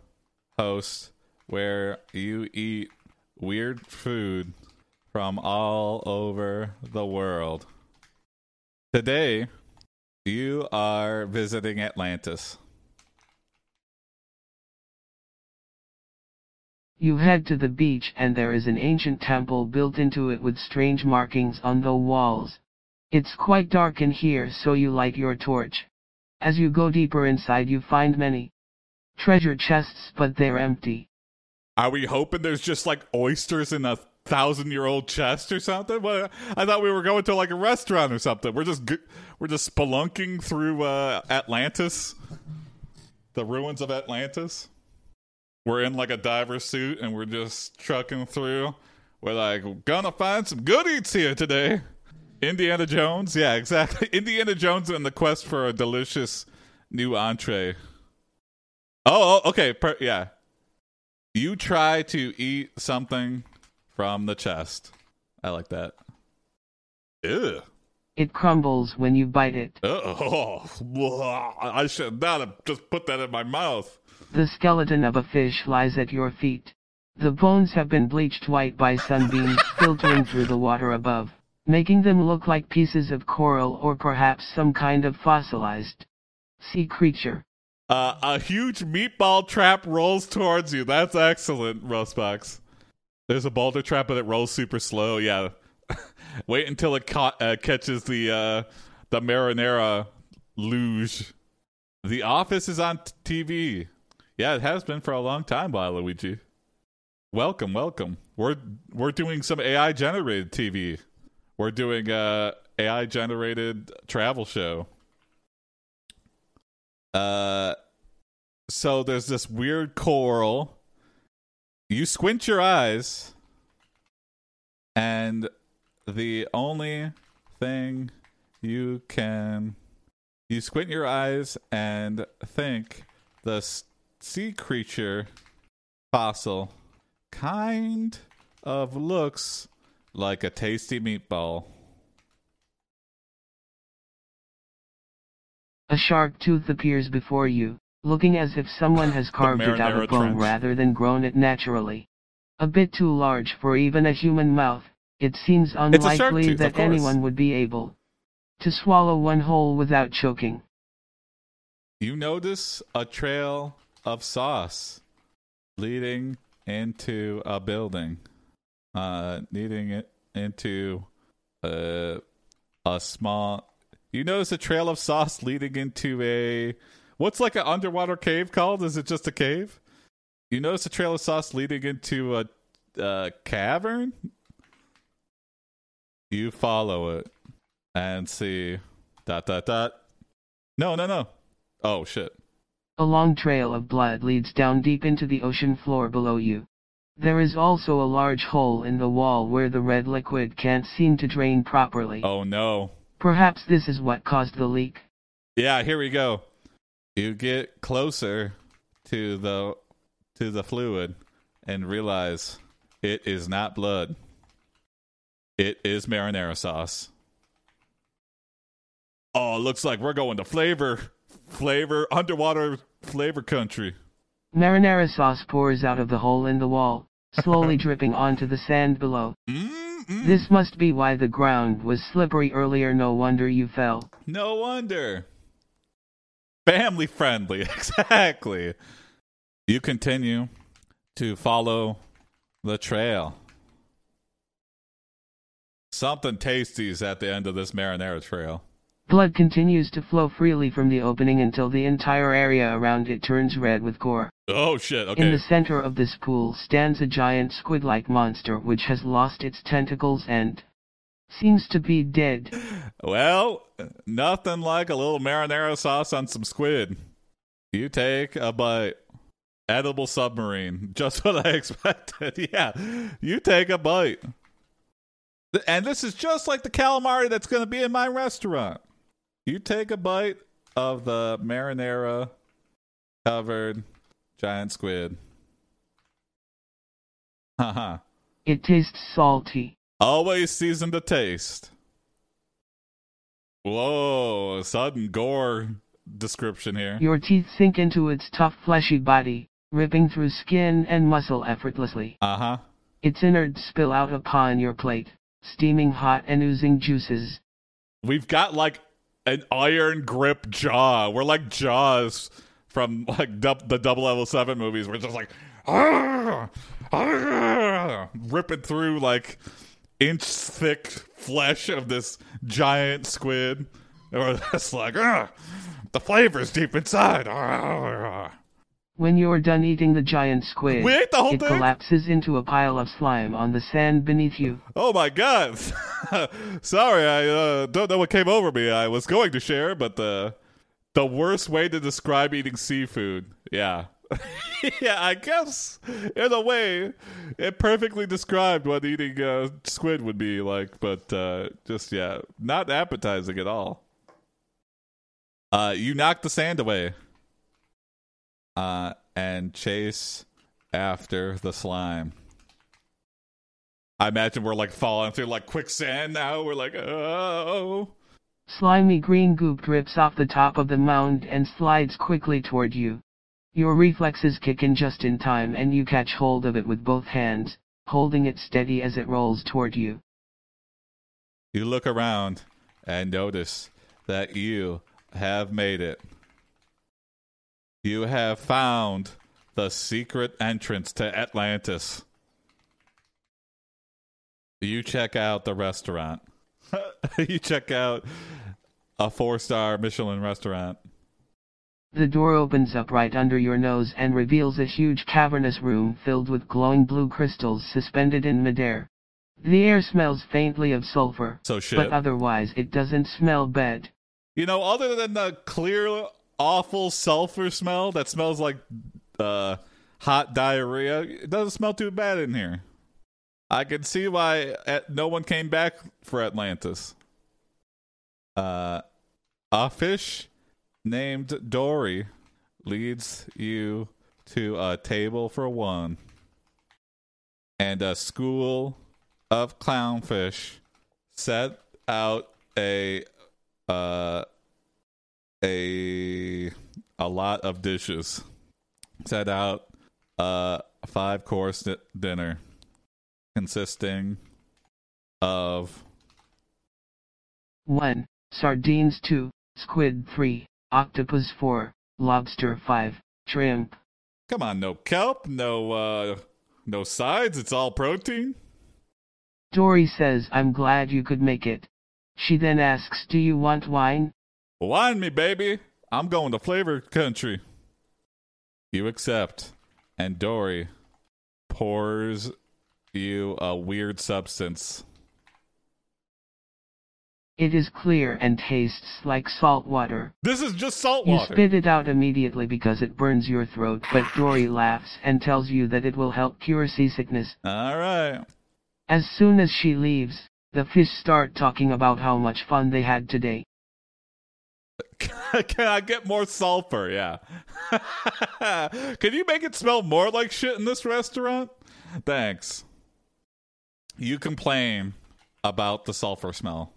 host where you eat weird food from all over the world. Today, you are visiting Atlantis. You head to the beach and there is an ancient temple built into it with strange markings on the walls. It's quite dark in here so you light your torch. As you go deeper inside you find many treasure chests but they're empty. Are we hoping there's just like oysters in a thousand year old chest or something? What, I thought we were going to like a restaurant or something. We're just we're just spelunking through uh, Atlantis, the ruins of Atlantis. We're in like a diver suit and we're just trucking through. We're like gonna find some good eats here today. Indiana Jones, yeah, exactly. Indiana Jones and the quest for a delicious new entree. Oh, oh okay, per- yeah. You try to eat something from the chest. I like that. Ew. It crumbles when you bite it. Oh, I should not have just put that in my mouth. The skeleton of a fish lies at your feet. The bones have been bleached white by sunbeams filtering through the water above, making them look like pieces of coral or perhaps some kind of fossilized sea creature. Uh, a huge meatball trap rolls towards you. That's excellent, Rustbox. There's a boulder trap, but it rolls super slow. Yeah. Wait until it ca- uh, catches the uh, the marinara luge. The Office is on t- TV. Yeah, it has been for a long time, Luigi. Welcome, welcome. We're we're doing some AI generated TV. We're doing a AI generated travel show. Uh, so there's this weird coral. You squint your eyes, and the only thing you can you squint your eyes and think the sea creature fossil kind of looks like a tasty meatball. A shark tooth appears before you, looking as if someone has carved it out of bone trench. rather than grown it naturally. A bit too large for even a human mouth, it seems It's a shark unlikely tooth, that anyone would be able to swallow one whole without choking. You notice a trail of sauce leading into a building, uh, leading it into a a small. You notice a trail of sauce leading into a what's like an underwater cave called? Is it just a cave? You notice a trail of sauce leading into a, a cavern. You follow it and see dot dot dot. No, no, no. Oh shit. A long trail of blood leads down deep into the ocean floor below you. There is also a large hole in the wall where the red liquid can't seem to drain properly. Oh no. Perhaps this is what caused the leak. Yeah, here we go. You get closer to the to the fluid and realize it is not blood. It is marinara sauce. Oh, looks like we're going to flavor flavor underwater flavor country. Marinara sauce pours out of the hole in the wall, slowly dripping onto the sand below. Mm-mm. This must be why the ground was slippery earlier no wonder you fell. No wonder. Family friendly, exactly. You continue to follow the trail. Something tasty is at the end of this marinara trail. Blood continues to flow freely from the opening until the entire area around it turns red with gore. Oh shit, okay. In the center of this pool stands a giant squid-like monster which has lost its tentacles and seems to be dead. Well, nothing like a little marinara sauce on some squid. You take a bite. Edible submarine. Just what I expected. Yeah. You take a bite. And this is just like the calamari that's going to be in my restaurant. You take a bite of the marinara covered giant squid. Haha. It tastes salty. Always season to taste. Whoa, sudden gore description here. Your teeth sink into its tough fleshy body, ripping through skin and muscle effortlessly. Uh huh. Its innards spill out upon your plate, steaming hot and oozing juices. We've got like an iron grip jaw. We're like Jaws from like dub- the Double Level Seven movies. We're just like "Argh! Argh!" ripping through like inch thick flesh of this giant squid. And we're just like, "Argh! the flavor's deep inside. Argh!" When you're done eating the giant squid, We ate the whole it thing? collapses into a pile of slime on the sand beneath you. Oh my god! Sorry, I uh, don't know what came over me. I was going to share, but the the worst way to describe eating seafood. Yeah, yeah. I guess in a way, it perfectly described what eating uh, squid would be like. But uh, just yeah, not appetizing at all. Uh, you knock the sand away. Uh, and chase after the slime. I imagine we're like falling through like quicksand now. We're like, oh. Slimy green goop drips off the top of the mound and slides quickly toward you. Your reflexes kick in just in time and you catch hold of it with both hands, holding it steady as it rolls toward you. You look around and notice that you have made it. You have found the secret entrance to Atlantis. You check out the restaurant. you check out a four star Michelin restaurant. The door opens up right under your nose and reveals a huge cavernous room filled with glowing blue crystals suspended in midair. The air smells faintly of sulfur, So shit. but otherwise it doesn't smell bad. You know, other than the clear, awful sulfur smell that smells like uh, hot diarrhea, it doesn't smell too bad in here. I can see why no one came back for Atlantis. Uh, a fish named Dory leads you to a table for one, and a school of clownfish set out a uh a a lot of dishes set out a five course di- dinner consisting of 1. Sardines 2, Squid 3, Octopus 4, Lobster 5, Shrimp. come on no kelp no uh no sides it's all protein Dory says I'm glad you could make it. She then asks do you want wine? Wine me baby i'm going to flavor country you accept and dory pours you a weird substance It is clear and tastes like salt water. this is just salt water. You spit it out immediately because it burns your throat, but Dory laughs and tells you that it will help cure seasickness. all right As soon as she leaves, the fish start talking about how much fun they had today. Can I get more sulfur? Yeah. Can you make it smell more like shit in this restaurant? Thanks. You complain about the sulfur smell.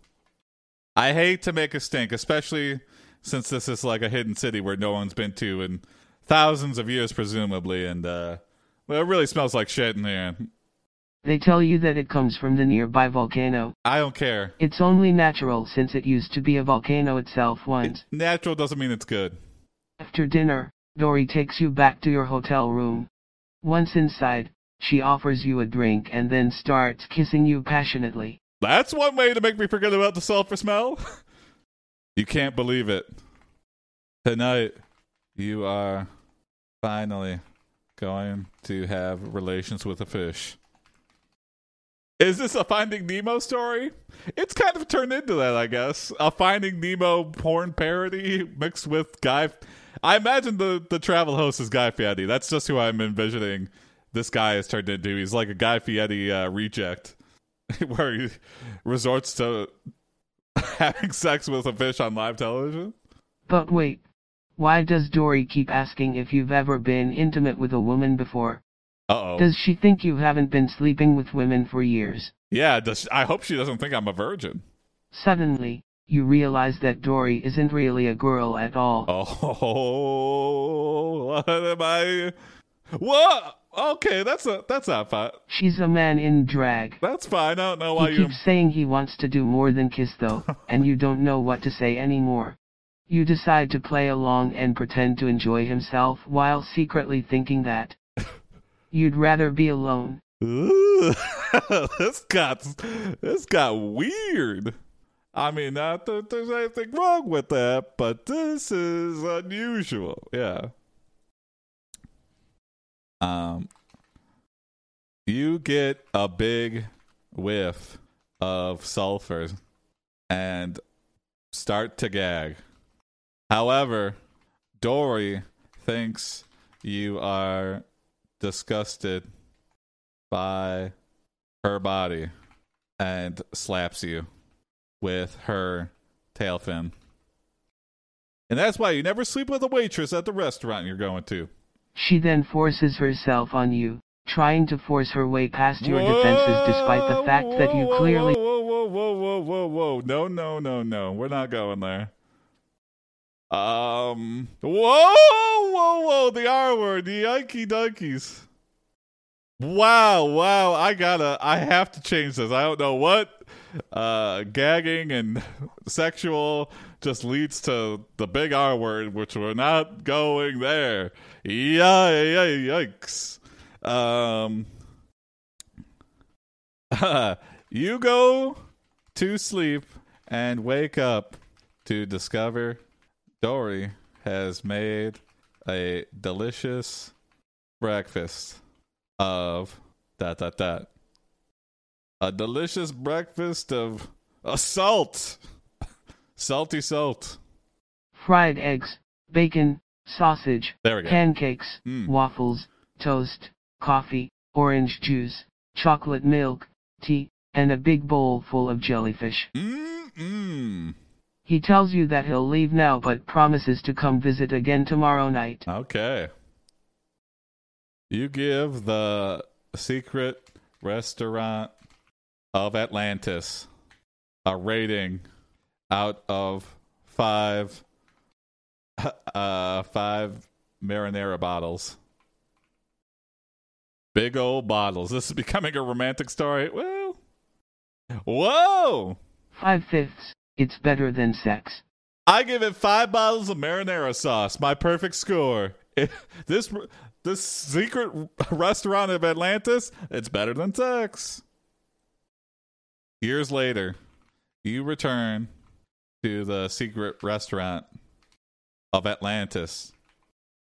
I hate to make a stink, especially since this is like a hidden city where no one's been to in thousands of years, presumably, and uh, well, it really smells like shit in here. They tell you that it comes from the nearby volcano. I don't care. It's only natural since it used to be a volcano itself once. Natural doesn't mean it's good. After dinner, Dory takes you back to your hotel room. Once inside, she offers you a drink and then starts kissing you passionately. That's one way to make me forget about the sulfur smell. you can't believe it. Tonight, you are finally going to have relations with a fish. Is this a Finding Nemo story? It's kind of turned into that, I guess. A Finding Nemo porn parody mixed with Guy. I imagine the, the travel host is Guy Fieri. That's just who I'm envisioning this guy has turned into. He's like a Guy Fieri uh, reject where he resorts to having sex with a fish on live television. But wait. Why does Dory keep asking if you've ever been intimate with a woman before? Uh oh. Does she think you haven't been sleeping with women for years? Yeah, does, I hope she doesn't think I'm a virgin. Suddenly, you realize that Dory isn't really a girl at all. Oh, what am I? What? Okay, that's a that's not fine. She's a man in drag. That's fine. I don't know why He you. keeps saying he wants to do more than kiss though, and you don't know what to say anymore. You decide to play along and pretend to enjoy himself while secretly thinking that you'd rather be alone. Ooh, this got this got weird. I mean, not that there's anything wrong with that, but this is unusual. Yeah. Um, you get a big whiff of sulfur and start to gag. However, Dory thinks you are disgusted by her body and slaps you with her tail fin. And that's why you never sleep with a waitress at the restaurant you're going to. She then forces herself on you, trying to force her way past your defenses despite the fact that you clearly Whoa, whoa, whoa, whoa, whoa, whoa. No, no, no, no. We're not going there. Um. Whoa, whoa, whoa. The R word. The yikey donkeys. Wow, wow. I gotta, I have to change this. I don't know what uh gagging and sexual just leads to the big R word, which we're not going there. Yikes. Um, you go to sleep and wake up to discover Dory has made a delicious breakfast of dot dot dot. A delicious breakfast of assault. Salty salt. fried eggs, bacon, sausage, There we go. pancakes, Mm. waffles, toast, coffee, orange juice, chocolate milk, tea, and a big bowl full of jellyfish. Mm-mm. He tells you that he'll leave now but promises to come visit again tomorrow night. Okay. You give the secret restaurant of Atlantis a rating out of five uh five marinara bottles. Big old bottles. This is becoming a romantic story. Well Whoa! Five fifths, it's better than sex. I give it five bottles of marinara sauce. My perfect score. This this secret restaurant of Atlantis, it's better than sex. Years later, you return to the secret restaurant of Atlantis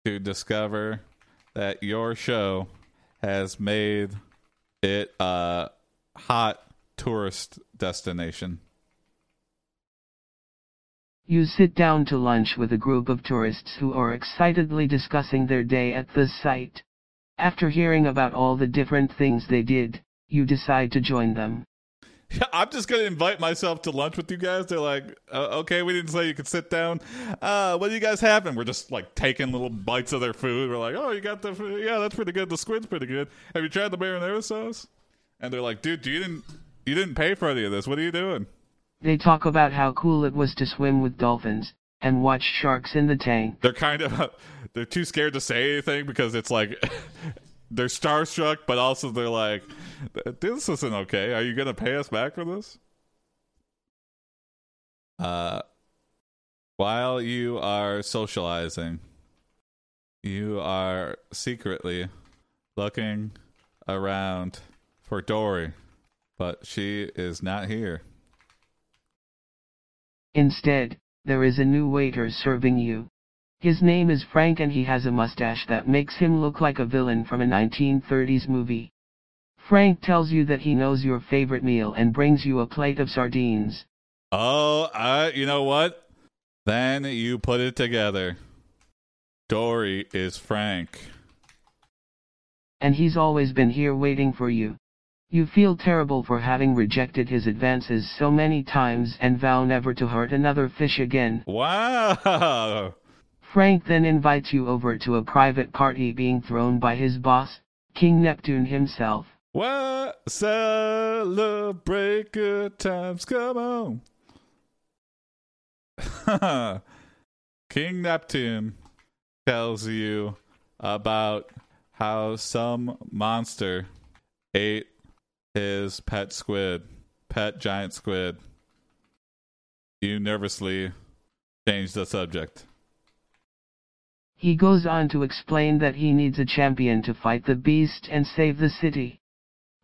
to discover that your show has made it a hot tourist destination. You sit down to lunch with a group of tourists who are excitedly discussing their day at the site. After hearing about all the different things they did, you decide to join them. I'm just gonna invite myself to lunch with you guys. They're like, uh, okay, we didn't say you could sit down. Uh, what do you guys have? And we're just like taking little bites of their food. We're like, oh, you got the food? Yeah, that's pretty good. The squid's pretty good. Have you tried the marinara sauce? And they're like, dude, you didn't you didn't pay for any of this. What are you doing? They talk about how cool it was to swim with dolphins, and watch sharks in the tank. They're kind of they're too scared to say anything because it's like they're starstruck, but also they're like, this isn't okay. Are you gonna pay us back for this? Uh, while you are socializing, you are secretly looking around for Dory, but she is not here. Instead, there is a new waiter serving you. His name is Frank and he has a mustache that makes him look like a villain from a 1930s movie. Frank tells you that he knows your favorite meal and brings you a plate of sardines. Oh, uh, you know what? Then you put it together. Dory is Frank. And he's always been here waiting for you. You feel terrible for having rejected his advances so many times and vow never to hurt another fish again. Wow. Frank then invites you over to a private party being thrown by his boss, King Neptune himself. What? Celebrate good times. Come on. King Neptune tells you about how some monster ate his pet squid, pet giant squid. You nervously change the subject. He goes on to explain that he needs a champion to fight the beast and save the city.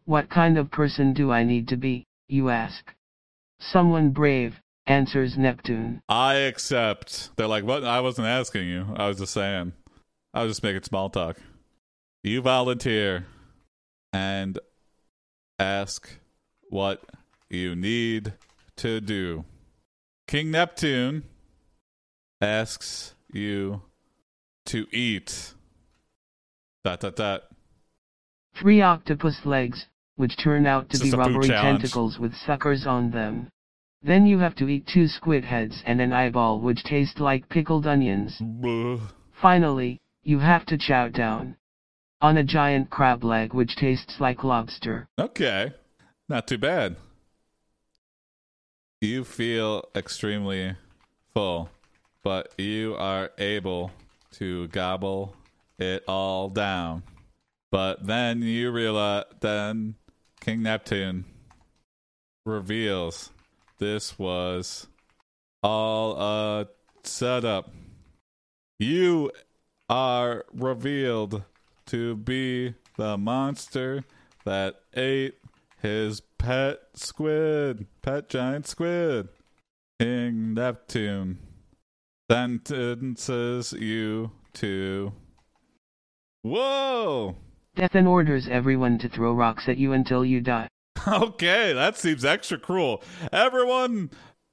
What kind of person do I need to be, you ask? Someone brave, answers Neptune. I accept. They're like, what? I wasn't asking you. I was just saying. I was just making small talk. You volunteer and ask what you need to do. King Neptune asks you to eat. Dot dot dot. Three octopus legs, which turn out to be just a food rubbery tentacles with suckers on them. Then you have to eat two squid heads and an eyeball which taste like pickled onions. Bleh. Finally, you have to chow down on a giant crab leg which tastes like lobster. Okay. Not too bad. You feel extremely full, but you are able to gobble it all down. But then you realize, then King Neptune reveals this was all a setup. You are revealed to be the monster that ate his pet squid, pet giant squid. King Neptune sentences you to. Whoa! Death and orders everyone to throw rocks at you until you die. Okay, that seems extra cruel. Everyone,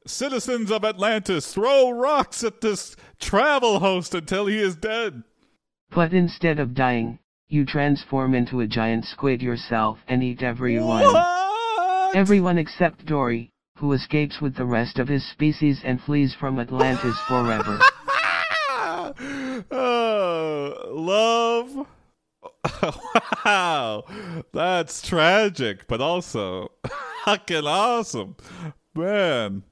citizens of Atlantis, throw rocks at this travel host until he is dead. But instead of dying, you transform into a giant squid yourself and eat everyone. What? Everyone except Dory, who escapes with the rest of his species and flees from Atlantis forever. oh, love. wow, that's tragic, but also fucking awesome, man.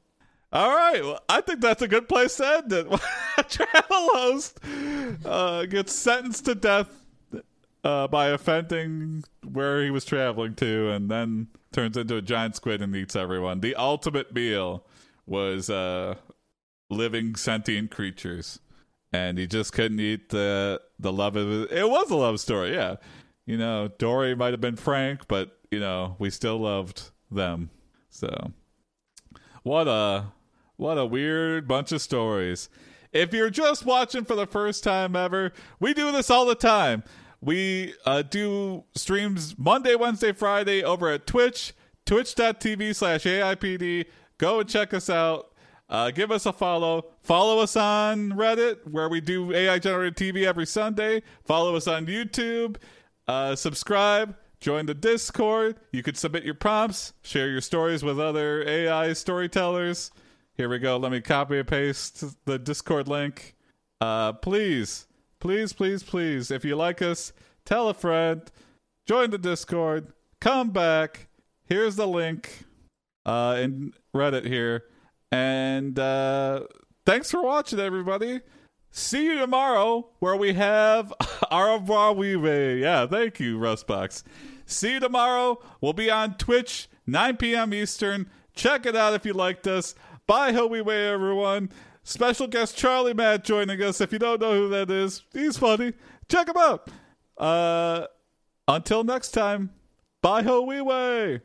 All right, well, I think that's a good place to end it. travel host uh, gets sentenced to death uh, by offending where he was traveling to, and then turns into a giant squid and eats everyone. The ultimate meal was uh, living sentient creatures, and he just couldn't eat the the love of it. It was a love story, yeah. You know, Dory might have been Frank, but you know, we still loved them. So, what a what a weird bunch of stories. If you're just watching for the first time ever, we do this all the time. We uh, do streams Monday, Wednesday, Friday over at Twitch, twitch.tv slash AIPD. Go and check us out. Uh, give us a follow. Follow us on Reddit, where we do AI generated TV every Sunday. Follow us on YouTube. Uh, subscribe. Join the Discord. You could submit your prompts, share your stories with other AI storytellers. Here we go. Let me copy and paste the Discord link. Uh, please, please, please, please, if you like us, tell a friend, join the Discord, come back. Here's the link uh, in Reddit here. And uh, thanks for watching, everybody. See you tomorrow where we have Au revoir, Vive. Yeah, thank you, Rustbox. See you tomorrow. We'll be on Twitch, 9 p.m. Eastern. Check it out if you liked us. Bye, Hoey Way, everyone. Special guest Charlie Matt joining us. If you don't know who that is, he's funny. Check him out. Uh, until next time, bye, Hoey Way.